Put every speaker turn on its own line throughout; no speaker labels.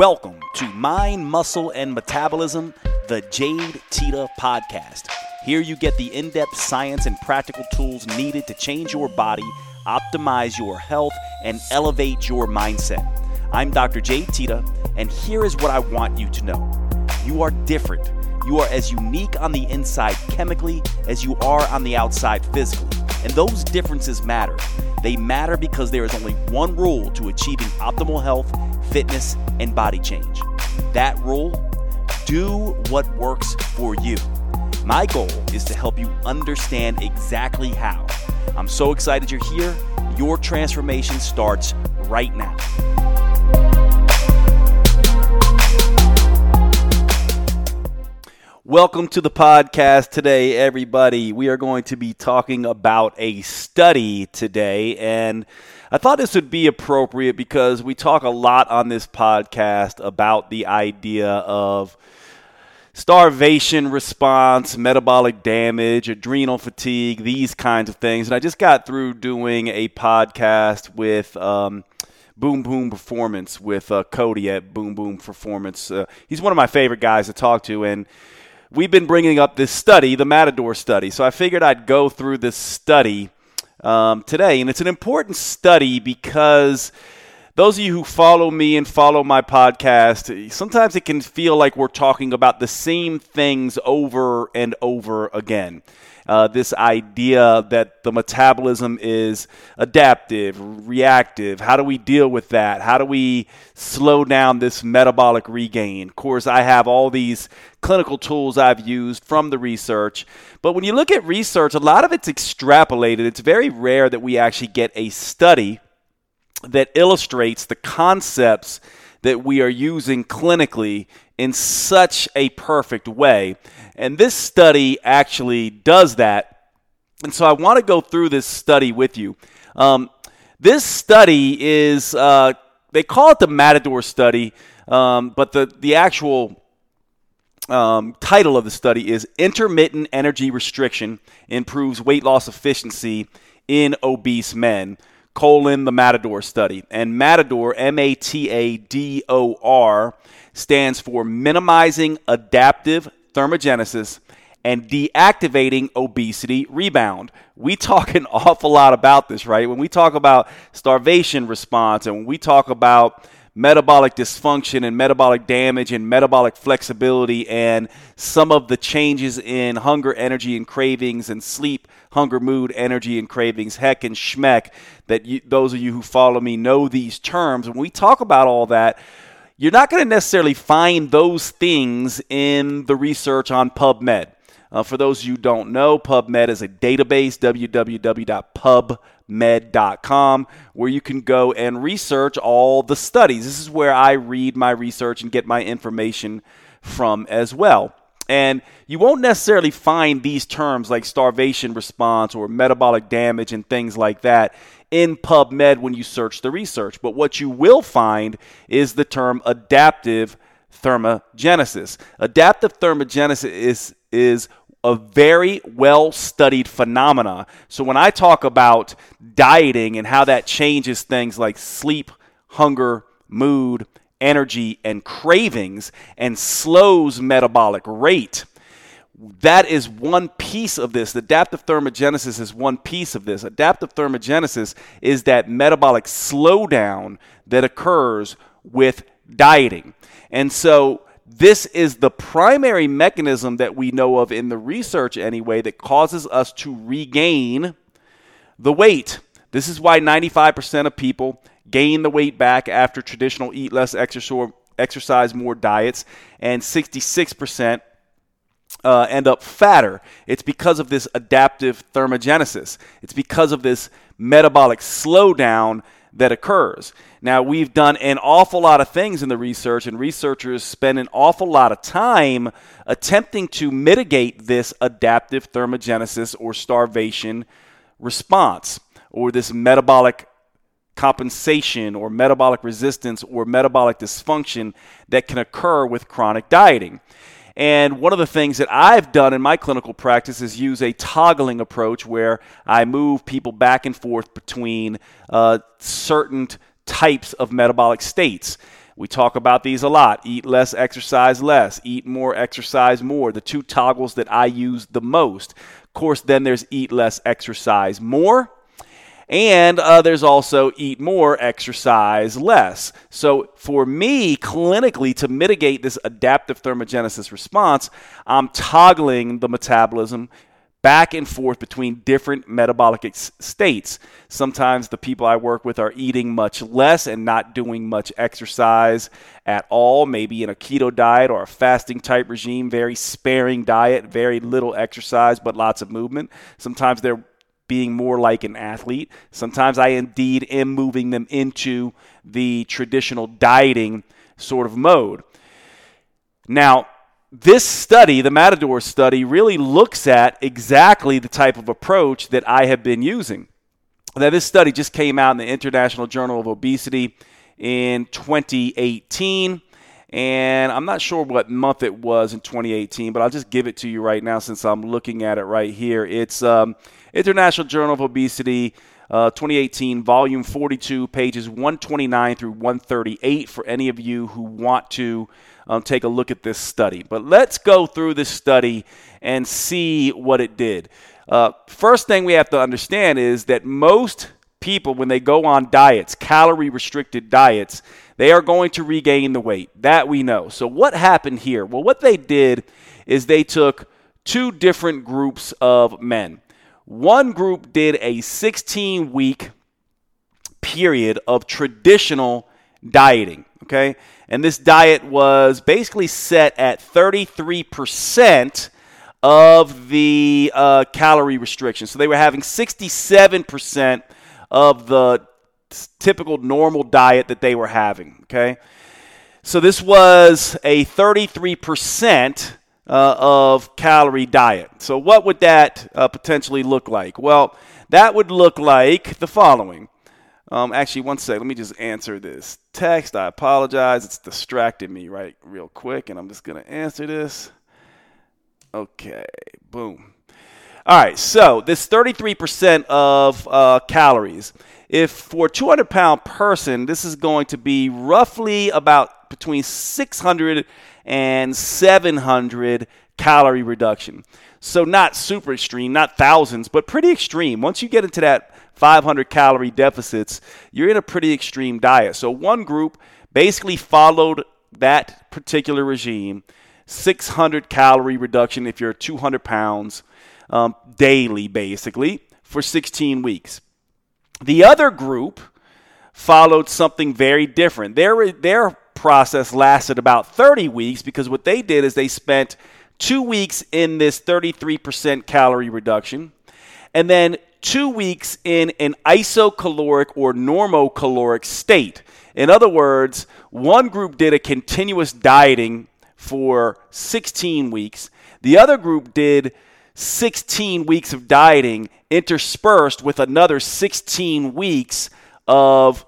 Welcome to Mind, Muscle, and Metabolism, the Jade Teta Podcast. Here you get the in depth science and practical tools needed to change your body, optimize your health, and elevate your mindset. I'm Dr. Jade Teta, and here is what I want you to know you are different. You are as unique on the inside chemically as you are on the outside physically. And those differences matter. They matter because there is only one rule to achieving optimal health, fitness, and body change. That rule do what works for you. My goal is to help you understand exactly how. I'm so excited you're here. Your transformation starts right now. Welcome to the podcast today, everybody. We are going to be talking about a study today, and I thought this would be appropriate because we talk a lot on this podcast about the idea of starvation response, metabolic damage, adrenal fatigue, these kinds of things. And I just got through doing a podcast with. Um, Boom Boom Performance with uh, Cody at Boom Boom Performance. Uh, he's one of my favorite guys to talk to, and we've been bringing up this study, the Matador study. So I figured I'd go through this study um, today. And it's an important study because those of you who follow me and follow my podcast, sometimes it can feel like we're talking about the same things over and over again uh, this idea that the metabolism is adaptive, reactive. How do we deal with that? How do we slow down this metabolic regain? Of course, I have all these clinical tools I've used from the research. But when you look at research, a lot of it's extrapolated. It's very rare that we actually get a study that illustrates the concepts that we are using clinically in such a perfect way. And this study actually does that. And so I want to go through this study with you. Um, this study is, uh, they call it the Matador study, um, but the, the actual um, title of the study is Intermittent Energy Restriction Improves Weight Loss Efficiency in Obese Men colon the Matador study. And Matador, M A T A D O R, stands for minimizing adaptive thermogenesis and deactivating obesity rebound. We talk an awful lot about this, right? When we talk about starvation response and when we talk about metabolic dysfunction and metabolic damage and metabolic flexibility and some of the changes in hunger, energy, and cravings and sleep, hunger, mood, energy, and cravings, heck and schmeck, that you, those of you who follow me know these terms. When we talk about all that, you're not going to necessarily find those things in the research on PubMed. Uh, for those of you don't know, PubMed is a database, www.pubmed.com, where you can go and research all the studies. This is where I read my research and get my information from as well. And you won't necessarily find these terms like starvation response or metabolic damage and things like that in PubMed when you search the research. But what you will find is the term adaptive thermogenesis. Adaptive thermogenesis is, is a very well studied phenomena. So when I talk about dieting and how that changes things like sleep, hunger, mood, energy, and cravings and slows metabolic rate, that is one piece of this. Adaptive thermogenesis is one piece of this. Adaptive thermogenesis is that metabolic slowdown that occurs with dieting. And so, this is the primary mechanism that we know of in the research, anyway, that causes us to regain the weight. This is why 95% of people gain the weight back after traditional eat less, exercise more diets, and 66% uh, end up fatter. It's because of this adaptive thermogenesis. It's because of this metabolic slowdown that occurs. Now, we've done an awful lot of things in the research, and researchers spend an awful lot of time attempting to mitigate this adaptive thermogenesis or starvation response, or this metabolic compensation, or metabolic resistance, or metabolic dysfunction that can occur with chronic dieting. And one of the things that I've done in my clinical practice is use a toggling approach where I move people back and forth between uh, certain types of metabolic states. We talk about these a lot. Eat less, exercise less. Eat more, exercise more. The two toggles that I use the most. Of course, then there's eat less, exercise more. And uh, there's also eat more, exercise less. So, for me, clinically, to mitigate this adaptive thermogenesis response, I'm toggling the metabolism back and forth between different metabolic ex- states. Sometimes the people I work with are eating much less and not doing much exercise at all, maybe in a keto diet or a fasting type regime, very sparing diet, very little exercise, but lots of movement. Sometimes they're being more like an athlete. Sometimes I indeed am moving them into the traditional dieting sort of mode. Now, this study, the Matador study, really looks at exactly the type of approach that I have been using. Now, this study just came out in the International Journal of Obesity in 2018. And I'm not sure what month it was in 2018, but I'll just give it to you right now since I'm looking at it right here. It's um, International Journal of Obesity, uh, 2018, volume 42, pages 129 through 138 for any of you who want to um, take a look at this study. But let's go through this study and see what it did. Uh, first thing we have to understand is that most people, when they go on diets, calorie restricted diets, they are going to regain the weight. That we know. So, what happened here? Well, what they did is they took two different groups of men. One group did a 16 week period of traditional dieting, okay? And this diet was basically set at 33% of the uh, calorie restriction. So they were having 67% of the typical normal diet that they were having, okay? So this was a 33% uh, of calorie diet. So what would that uh, potentially look like? Well, that would look like the following. Um, actually, one sec. Let me just answer this text. I apologize. It's distracted me right real quick, and I'm just to answer this. Okay, boom. All right, so this 33% of uh, calories. If for a 200 pound person, this is going to be roughly about between 600 and 700 calorie reduction. So, not super extreme, not thousands, but pretty extreme. Once you get into that 500 calorie deficits, you're in a pretty extreme diet. So, one group basically followed that particular regime 600 calorie reduction if you're 200 pounds um, daily, basically, for 16 weeks. The other group followed something very different. Their, their process lasted about 30 weeks because what they did is they spent two weeks in this 33% calorie reduction and then two weeks in an isocaloric or normocaloric state. In other words, one group did a continuous dieting for 16 weeks, the other group did 16 weeks of dieting interspersed with another 16 weeks of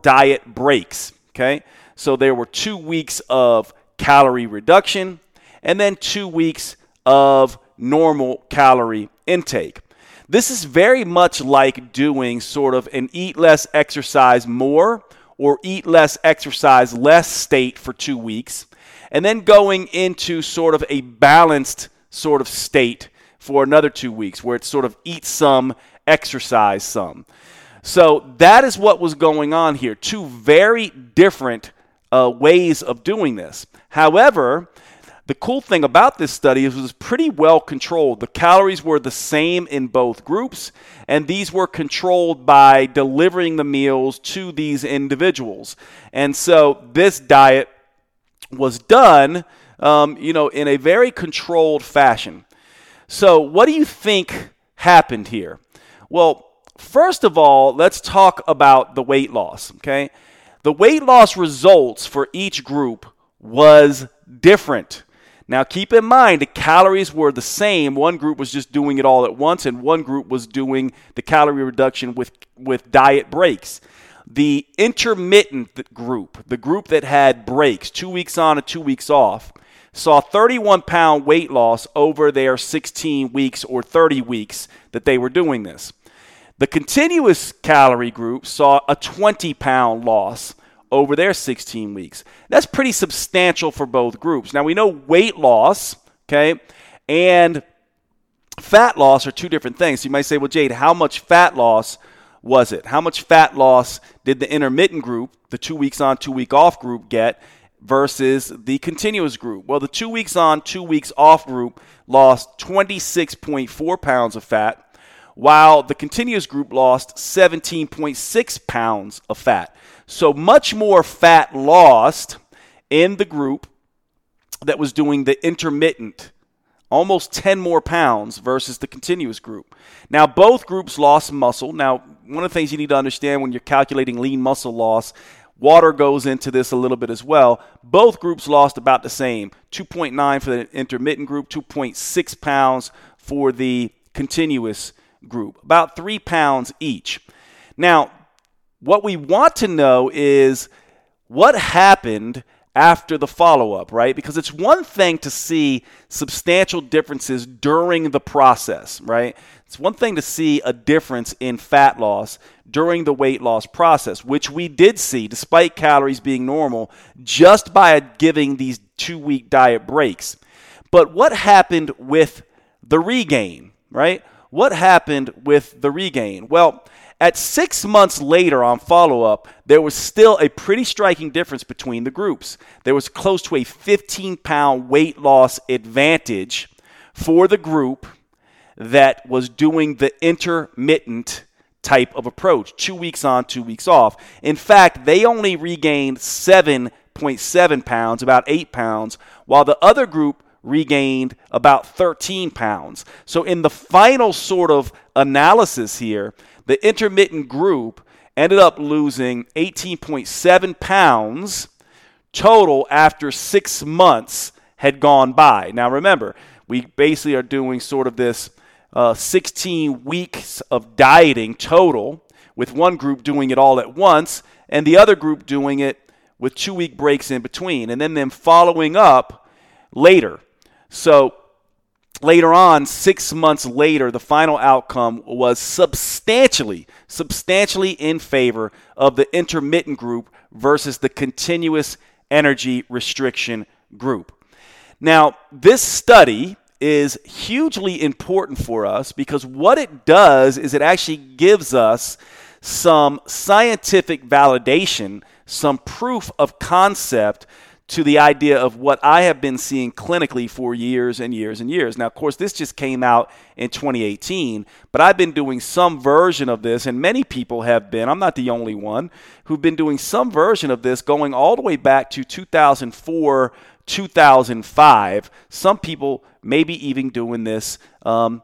diet breaks. Okay? So there were two weeks of calorie reduction and then two weeks of normal calorie intake. This is very much like doing sort of an eat less, exercise more, or eat less, exercise less state for two weeks, and then going into sort of a balanced sort of state for another two weeks where it's sort of eat some, exercise some. So that is what was going on here. Two very different uh, ways of doing this. However, the cool thing about this study is it was pretty well controlled. The calories were the same in both groups, and these were controlled by delivering the meals to these individuals. And so this diet was done, um, you know, in a very controlled fashion. So, what do you think happened here? Well, first of all, let's talk about the weight loss, okay? The weight loss results for each group was different. Now, keep in mind the calories were the same. One group was just doing it all at once, and one group was doing the calorie reduction with, with diet breaks. The intermittent group, the group that had breaks, two weeks on and two weeks off, saw 31 pound weight loss over their 16 weeks or 30 weeks that they were doing this. The continuous calorie group saw a 20 pound loss over their 16 weeks. That's pretty substantial for both groups. Now we know weight loss, okay, and fat loss are two different things. You might say, well, Jade, how much fat loss was it? How much fat loss did the intermittent group, the two weeks on, two week off group, get versus the continuous group? Well, the two weeks on, two weeks off group lost 26.4 pounds of fat, while the continuous group lost 17.6 pounds of fat. So much more fat lost in the group that was doing the intermittent almost 10 more pounds versus the continuous group. Now, both groups lost muscle. Now, one of the things you need to understand when you're calculating lean muscle loss, water goes into this a little bit as well. Both groups lost about the same 2.9 for the intermittent group, 2.6 pounds for the continuous group, about three pounds each. Now, what we want to know is what happened after the follow up, right? Because it's one thing to see substantial differences during the process, right? It's one thing to see a difference in fat loss during the weight loss process, which we did see despite calories being normal just by giving these two week diet breaks. But what happened with the regain, right? What happened with the regain? Well, at six months later on follow up, there was still a pretty striking difference between the groups. There was close to a 15 pound weight loss advantage for the group that was doing the intermittent type of approach two weeks on, two weeks off. In fact, they only regained 7.7 pounds, about 8 pounds, while the other group regained about 13 pounds. So, in the final sort of analysis here, the intermittent group ended up losing 18.7 pounds total after six months had gone by. Now, remember, we basically are doing sort of this uh, 16 weeks of dieting total, with one group doing it all at once and the other group doing it with two week breaks in between, and then them following up later. So, later on, six months later, the final outcome was substantially, substantially in favor of the intermittent group versus the continuous energy restriction group. Now, this study is hugely important for us because what it does is it actually gives us some scientific validation, some proof of concept to the idea of what I have been seeing clinically for years and years and years. Now, of course, this just came out in 2018, but I've been doing some version of this, and many people have been, I'm not the only one, who've been doing some version of this going all the way back to 2004, 2005. Some people maybe even doing this, um,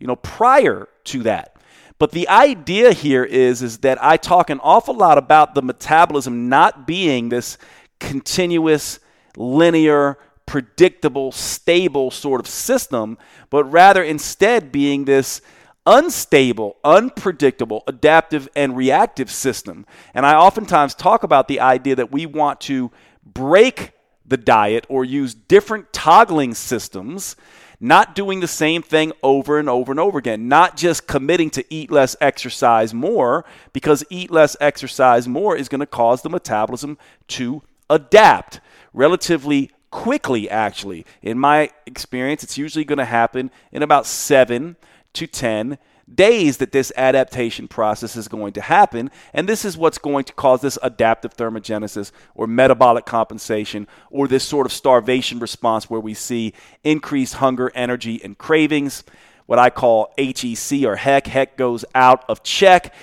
you know, prior to that. But the idea here is, is that I talk an awful lot about the metabolism not being this continuous, linear, predictable, stable sort of system, but rather instead being this unstable, unpredictable, adaptive, and reactive system. And I oftentimes talk about the idea that we want to break the diet or use different toggling systems not doing the same thing over and over and over again, not just committing to eat less, exercise more, because eat less, exercise more is going to cause the metabolism to adapt relatively quickly, actually. In my experience, it's usually going to happen in about seven to 10 days that this adaptation process is going to happen. And this is what's going to cause this adaptive thermogenesis or metabolic compensation or this sort of starvation response where we see increased hunger, energy, and cravings. What I call HEC or HEC. HEC goes out of check.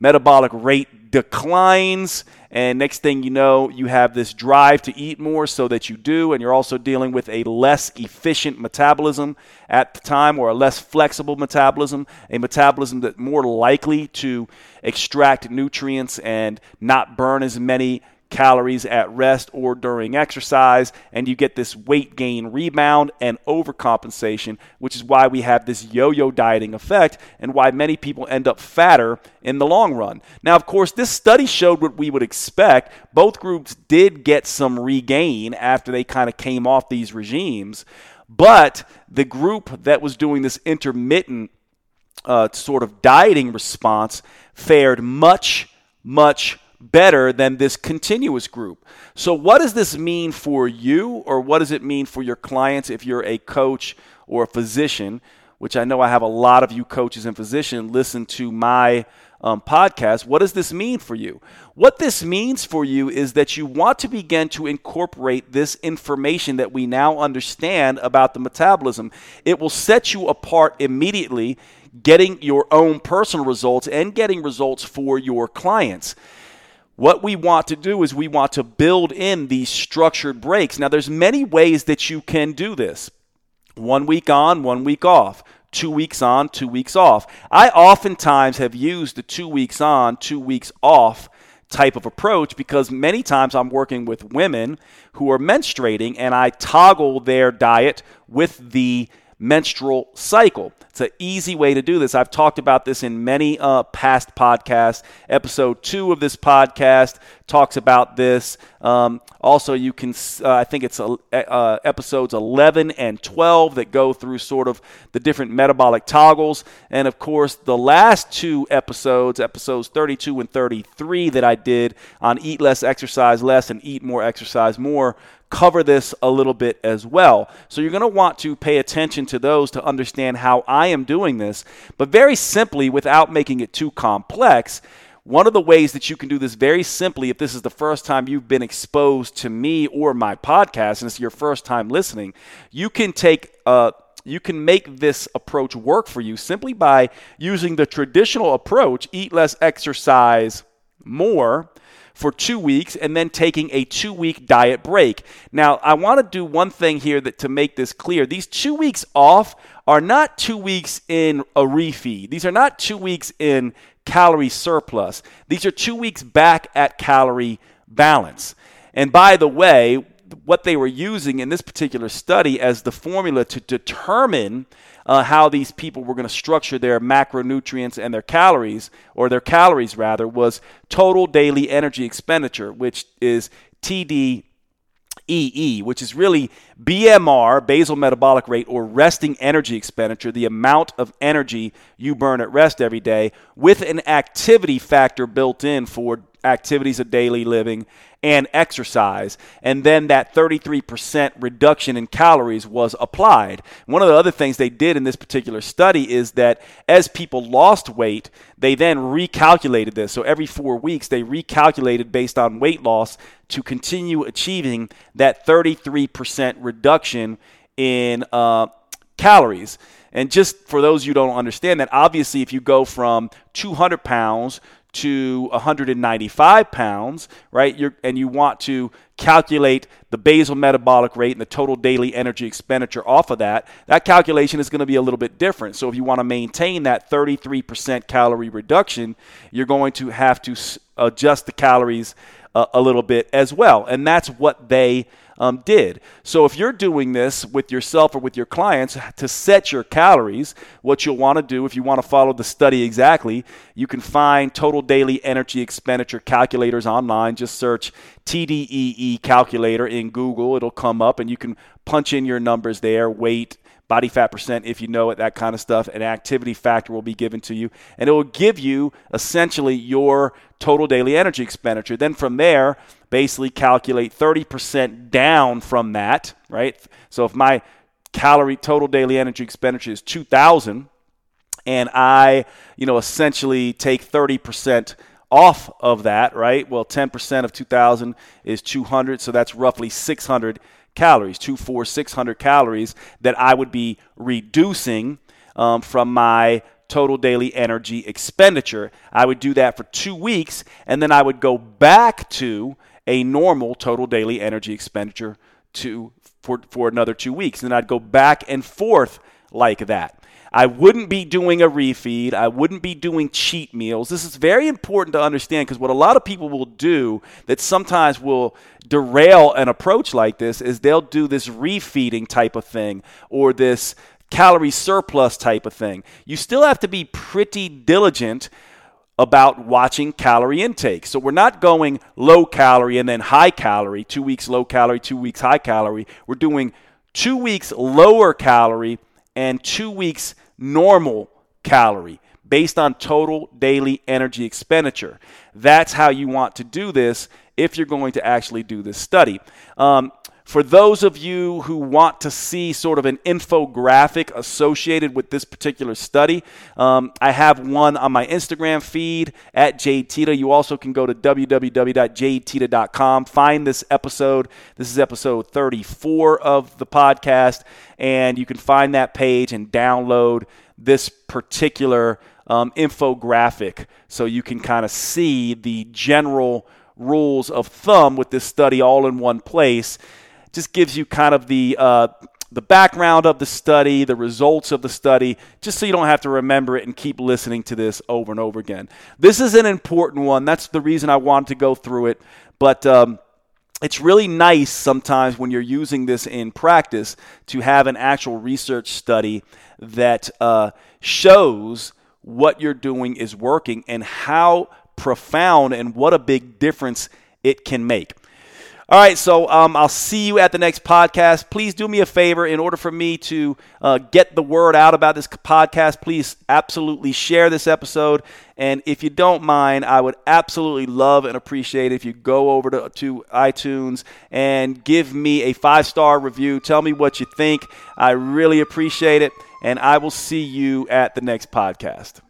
Metabolic rate declines and next thing you know, you have this drive to eat more so that you do, and you're also dealing with a less efficient metabolism at the time or a less flexible metabolism, a metabolism that's more likely to extract nutrients and not burn as many calories at rest or during exercise, and you get this weight gain rebound and overcompensation, which is why we have this yo yo dieting effect and why many people end up fatter in the long run. Now, of course, this study showed what we would expect. Both groups did get some regain after they kind of came off these regimes, but the group that was doing this intermittent uh, sort of dieting response fared much, much better than this continuous group. So, what does this mean for you, or what does it mean for your clients if you're a coach or a physician? Which I know I have a lot of you coaches and physicians listen to my um, podcast. What does this mean for you? What this means for you is that you want to begin to incorporate this information that we now understand about the metabolism. It will set you apart immediately, getting your own personal results and getting results for your clients what we want to do is we want to build in these structured breaks. Now there's many ways that you can do this. One week on one week off. Two weeks on, two weeks off. I oftentimes have used the two weeks on, two weeks off type of approach because many times I'm working with women who are menstruating and I toggle their diet with the menstrual cycle. It's an easy way to do this. I've talked about this in many uh, past podcasts. Episode two of this podcast talks about this. Um, also, you can, uh, I think it's uh, uh episodes 11 and 12 that go through sort of the different metabolic toggles. And of course, the last two episodes, episodes 32 and 33, that I did on Eat Less, Exercise Less, and Eat More, Exercise More, cover this a little bit as well. So you're going to want to pay attention to those to understand how I am doing this. But very simply, without making it too complex, one of the ways that you can do this very simply, if this is the first time you've been exposed to me or my podcast, and it's your first time listening, you can take uh, you can make this approach work for you simply by using the traditional approach eat less, exercise more for two weeks and then taking a two week diet break. Now, I want to do one thing here that to make this clear. These two weeks off are not two weeks in a refeed. These are not two weeks in calorie surplus. These are two weeks back at calorie balance. And by the way, what they were using in this particular study as the formula to determine uh, how these people were going to structure their macronutrients and their calories, or their calories rather, was total daily energy expenditure, which is TDEE, which is really BMR, basal metabolic rate, or resting energy expenditure, the amount of energy you burn at rest every day, with an activity factor built in for activities of daily living and exercise. And then that 33% reduction in calories was applied. One of the other things they did in this particular study is that as people lost weight, they then recalculated this. So every four weeks, they recalculated based on weight loss to continue achieving that 33% reduction in uh, calories. And just for those you don't understand that, obviously, if you go from 200 pounds to 195 pounds, right? You're, and you want to calculate the basal metabolic rate and the total daily energy expenditure off of that, that calculation is going to be a little bit different. So if you want to maintain that 33% calorie reduction, you're going to have to adjust the calories uh, a little bit as well. And that's what they um, did. So if you're doing this with yourself or with your clients to set your calories, what you'll want to do if you want to follow the study exactly, you can find total daily energy expenditure calculators online. Just search TDEE calculator in Google. It'll come up and you can punch in your numbers there, weight, body fat percent if you know it, that kind of stuff. An activity factor will be given to you, and it will give you essentially your total daily energy expenditure. Then from there, basically calculate 30% down from that, right? So if my calorie total daily energy expenditure is 2000 and I, you know, essentially take 30% off of that, right? Well, 10% of 2000 is 200, so that's roughly 600 calories, two, four, 600 calories that I would be reducing um, from my total daily energy expenditure. I would do that for two weeks, and then I would go back to a normal total daily energy expenditure to for, for another two weeks. And I'd go back and forth like that. I wouldn't be doing a refeed. I wouldn't be doing cheat meals. This is very important to understand because what a lot of people will do that sometimes will derail an approach like this is they'll do this refeeding type of thing or this calorie surplus type of thing. You still have to be pretty diligent about watching calorie intake. So we're not going low calorie and then high calorie, two weeks low calorie, two weeks high calorie. We're doing two weeks lower calorie and two weeks normal calorie based on total daily energy expenditure. That's how you want to do this if you're going to actually do this study. Um, for those of you who want to see sort of an infographic associated with this particular study, um, I have one on my Instagram feed at jadeteta. You also can go to www.jadeteta.com, find this episode. This is episode 34 of the podcast, and you can find that page and download this particular um, infographic so you can kind of see the general rules of thumb with this study all in one place just gives you kind of the uh, the background of the study, the results of the study, just so you don't have to remember it and keep listening to this over and over again. This is an important one. That's the reason I wanted to go through it. But um, it's really nice sometimes when you're using this in practice to have an actual research study that uh, shows what you're doing is working and how profound and what a big difference it can make. All right, so um, I'll see you at the next podcast. Please do me a favor in order for me to uh, get the word out about this podcast. Please absolutely share this episode. And if you don't mind, I would absolutely love and appreciate it if you go over to, to iTunes and give me a five star review. Tell me what you think. I really appreciate it. And I will see you at the next podcast.